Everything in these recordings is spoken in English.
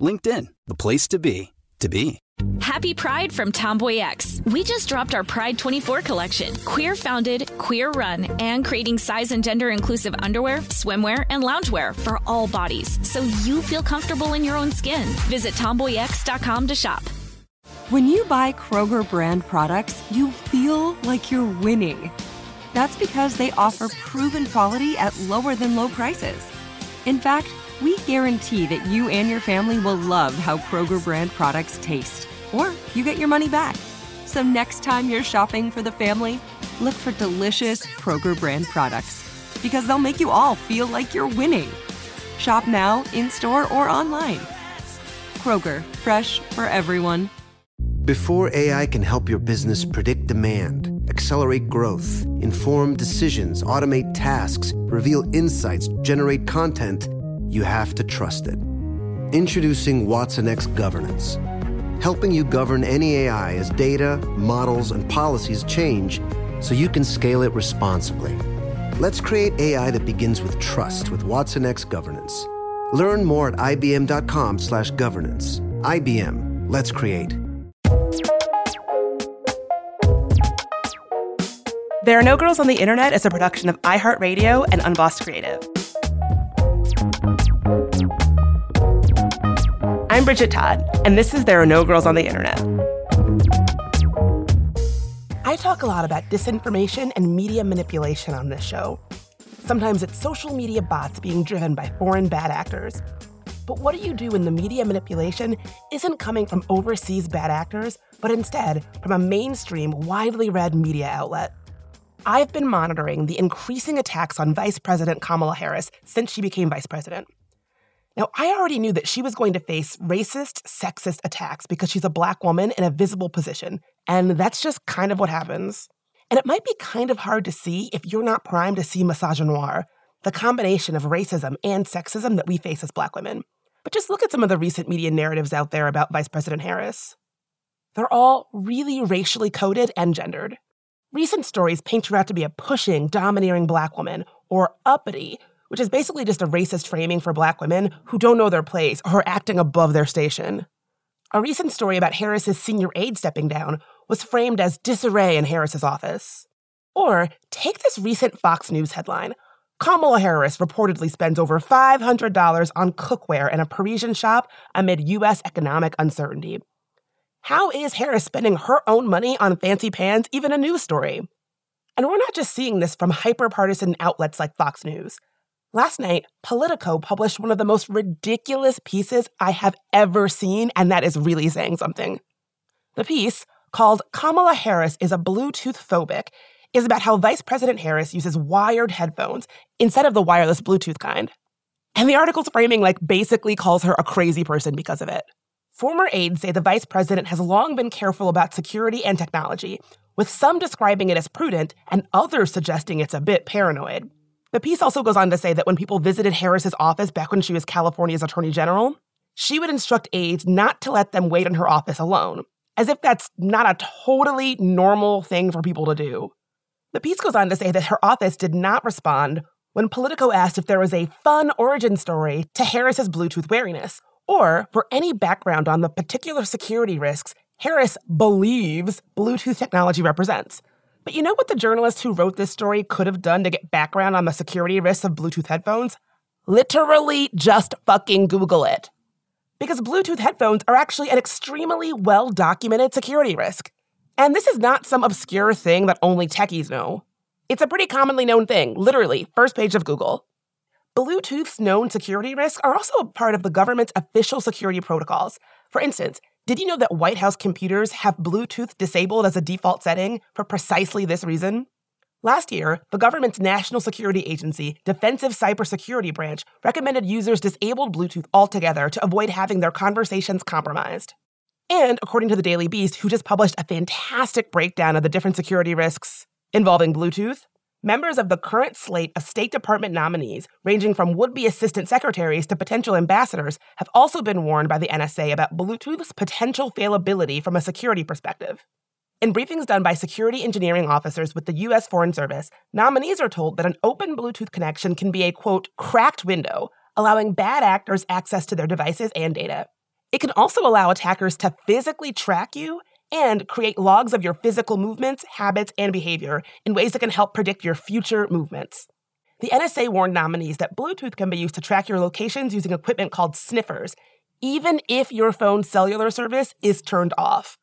LinkedIn, the place to be, to be. Happy Pride from Tomboy X. We just dropped our Pride 24 collection. Queer founded, queer run, and creating size and gender inclusive underwear, swimwear, and loungewear for all bodies so you feel comfortable in your own skin. Visit tomboyx.com to shop. When you buy Kroger brand products, you feel like you're winning. That's because they offer proven quality at lower than low prices. In fact, we guarantee that you and your family will love how Kroger brand products taste, or you get your money back. So next time you're shopping for the family, look for delicious Kroger brand products because they'll make you all feel like you're winning. Shop now, in store, or online. Kroger, fresh for everyone. Before AI can help your business predict demand, accelerate growth, inform decisions, automate tasks, reveal insights, generate content, you have to trust it. Introducing Watson X Governance, helping you govern any AI as data, models, and policies change so you can scale it responsibly. Let's create AI that begins with trust with Watson X Governance. Learn more at ibm.com/governance. IBM. Let's create. There Are No Girls on the Internet is a production of iHeartRadio and Unbossed Creative. I'm Bridget Todd, and this is There Are No Girls on the Internet. I talk a lot about disinformation and media manipulation on this show. Sometimes it's social media bots being driven by foreign bad actors. But what do you do when the media manipulation isn't coming from overseas bad actors, but instead from a mainstream, widely read media outlet? I've been monitoring the increasing attacks on Vice President Kamala Harris since she became vice president. Now, I already knew that she was going to face racist, sexist attacks because she's a black woman in a visible position, and that's just kind of what happens. And it might be kind of hard to see if you're not primed to see misogynoir, the combination of racism and sexism that we face as black women. But just look at some of the recent media narratives out there about Vice President Harris. They're all really racially coded and gendered. Recent stories paint her out to be a pushing, domineering black woman, or uppity, which is basically just a racist framing for black women who don't know their place or are acting above their station. A recent story about Harris's senior aide stepping down was framed as disarray in Harris's office. Or take this recent Fox News headline. Kamala Harris reportedly spends over $500 on cookware in a Parisian shop amid U.S. economic uncertainty. How is Harris spending her own money on fancy pans even a news story? And we're not just seeing this from hyper-partisan outlets like Fox News. Last night, Politico published one of the most ridiculous pieces I have ever seen, and that is really saying something. The piece, called Kamala Harris is a Bluetooth phobic, is about how Vice President Harris uses wired headphones instead of the wireless Bluetooth kind. And the article's framing like basically calls her a crazy person because of it. Former aides say the vice president has long been careful about security and technology, with some describing it as prudent and others suggesting it's a bit paranoid. The piece also goes on to say that when people visited Harris's office back when she was California's attorney general, she would instruct aides not to let them wait in her office alone, as if that's not a totally normal thing for people to do. The piece goes on to say that her office did not respond when Politico asked if there was a fun origin story to Harris's Bluetooth wariness, or for any background on the particular security risks Harris believes Bluetooth technology represents. But you know what the journalist who wrote this story could have done to get background on the security risks of Bluetooth headphones? Literally just fucking Google it. because Bluetooth headphones are actually an extremely well documented security risk. And this is not some obscure thing that only techies know. It's a pretty commonly known thing, literally, first page of Google. Bluetooth's known security risks are also a part of the government's official security protocols. For instance, did you know that White House computers have Bluetooth disabled as a default setting for precisely this reason? Last year, the government's national security agency, Defensive Cybersecurity Branch, recommended users disable Bluetooth altogether to avoid having their conversations compromised. And according to the Daily Beast, who just published a fantastic breakdown of the different security risks involving Bluetooth, members of the current slate of State Department nominees, ranging from would be assistant secretaries to potential ambassadors, have also been warned by the NSA about Bluetooth's potential failability from a security perspective. In briefings done by security engineering officers with the U.S. Foreign Service, nominees are told that an open Bluetooth connection can be a quote, cracked window, allowing bad actors access to their devices and data. It can also allow attackers to physically track you and create logs of your physical movements, habits, and behavior in ways that can help predict your future movements. The NSA warned nominees that Bluetooth can be used to track your locations using equipment called sniffers, even if your phone's cellular service is turned off.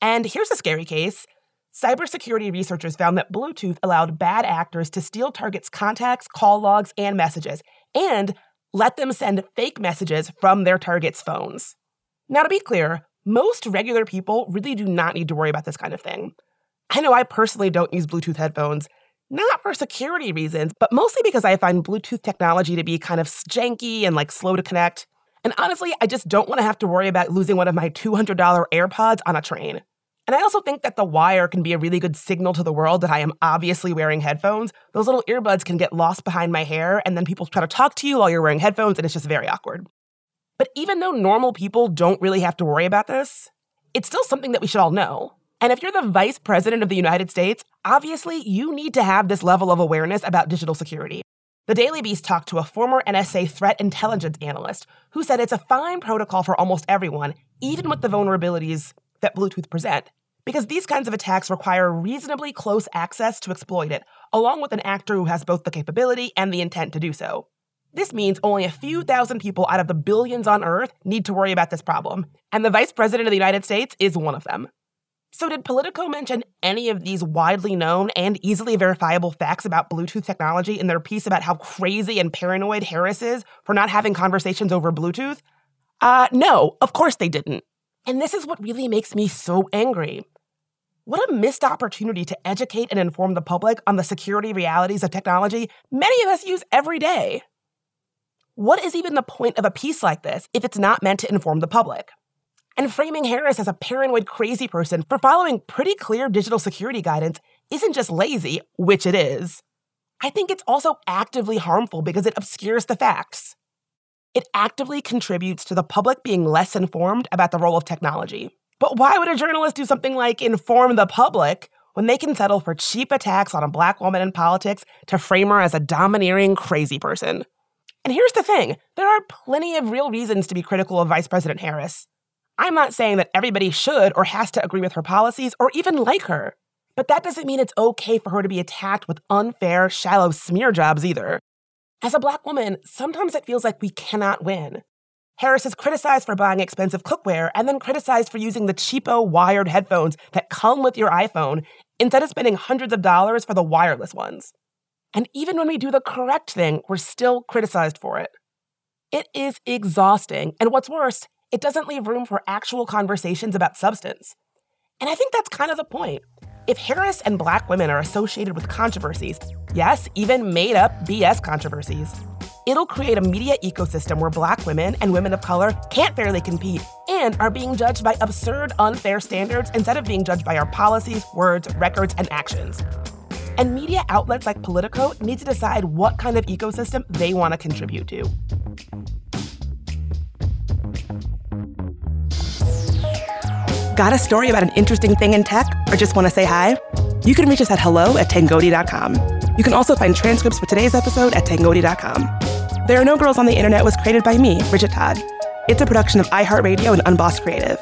And here's a scary case. Cybersecurity researchers found that Bluetooth allowed bad actors to steal targets' contacts, call logs, and messages, and let them send fake messages from their targets' phones. Now, to be clear, most regular people really do not need to worry about this kind of thing. I know I personally don't use Bluetooth headphones, not for security reasons, but mostly because I find Bluetooth technology to be kind of janky and like slow to connect. And honestly, I just don't want to have to worry about losing one of my $200 AirPods on a train. And I also think that the wire can be a really good signal to the world that I am obviously wearing headphones. Those little earbuds can get lost behind my hair, and then people try to talk to you while you're wearing headphones, and it's just very awkward. But even though normal people don't really have to worry about this, it's still something that we should all know. And if you're the vice president of the United States, obviously you need to have this level of awareness about digital security. The Daily Beast talked to a former NSA threat intelligence analyst who said it's a fine protocol for almost everyone, even with the vulnerabilities that Bluetooth present because these kinds of attacks require reasonably close access to exploit it, along with an actor who has both the capability and the intent to do so. This means only a few thousand people out of the billions on Earth need to worry about this problem, and the Vice President of the United States is one of them. So, did Politico mention any of these widely known and easily verifiable facts about Bluetooth technology in their piece about how crazy and paranoid Harris is for not having conversations over Bluetooth? Uh, no, of course they didn't. And this is what really makes me so angry. What a missed opportunity to educate and inform the public on the security realities of technology many of us use every day. What is even the point of a piece like this if it's not meant to inform the public? And framing Harris as a paranoid crazy person for following pretty clear digital security guidance isn't just lazy, which it is. I think it's also actively harmful because it obscures the facts. It actively contributes to the public being less informed about the role of technology. But why would a journalist do something like inform the public when they can settle for cheap attacks on a black woman in politics to frame her as a domineering, crazy person? And here's the thing there are plenty of real reasons to be critical of Vice President Harris. I'm not saying that everybody should or has to agree with her policies or even like her. But that doesn't mean it's okay for her to be attacked with unfair, shallow smear jobs either. As a black woman, sometimes it feels like we cannot win. Harris is criticized for buying expensive cookware and then criticized for using the cheapo wired headphones that come with your iPhone instead of spending hundreds of dollars for the wireless ones. And even when we do the correct thing, we're still criticized for it. It is exhausting, and what's worse, it doesn't leave room for actual conversations about substance. And I think that's kind of the point. If Harris and black women are associated with controversies, yes, even made up BS controversies, It'll create a media ecosystem where black women and women of color can't fairly compete and are being judged by absurd, unfair standards instead of being judged by our policies, words, records, and actions. And media outlets like Politico need to decide what kind of ecosystem they want to contribute to. Got a story about an interesting thing in tech or just want to say hi? You can reach us at hello at tangoti.com. You can also find transcripts for today's episode at tangoti.com. There Are No Girls on the Internet was created by me, Bridget Todd. It's a production of iHeartRadio and Unbossed Creative.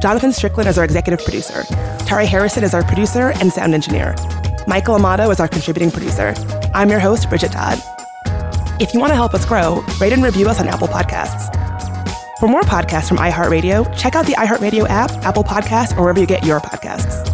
Jonathan Strickland is our executive producer. Tari Harrison is our producer and sound engineer. Michael Amato is our contributing producer. I'm your host, Bridget Todd. If you want to help us grow, rate and review us on Apple Podcasts. For more podcasts from iHeartRadio, check out the iHeartRadio app, Apple Podcasts, or wherever you get your podcasts.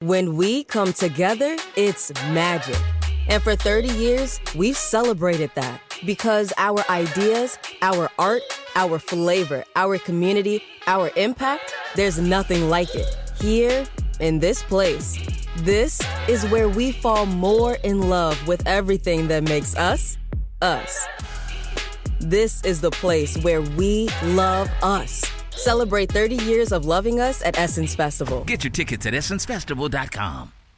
When we come together, it's magic. And for 30 years, we've celebrated that because our ideas, our art, our flavor, our community, our impact, there's nothing like it. Here, in this place, this is where we fall more in love with everything that makes us, us. This is the place where we love us. Celebrate 30 years of loving us at Essence Festival. Get your tickets at EssenceFestival.com.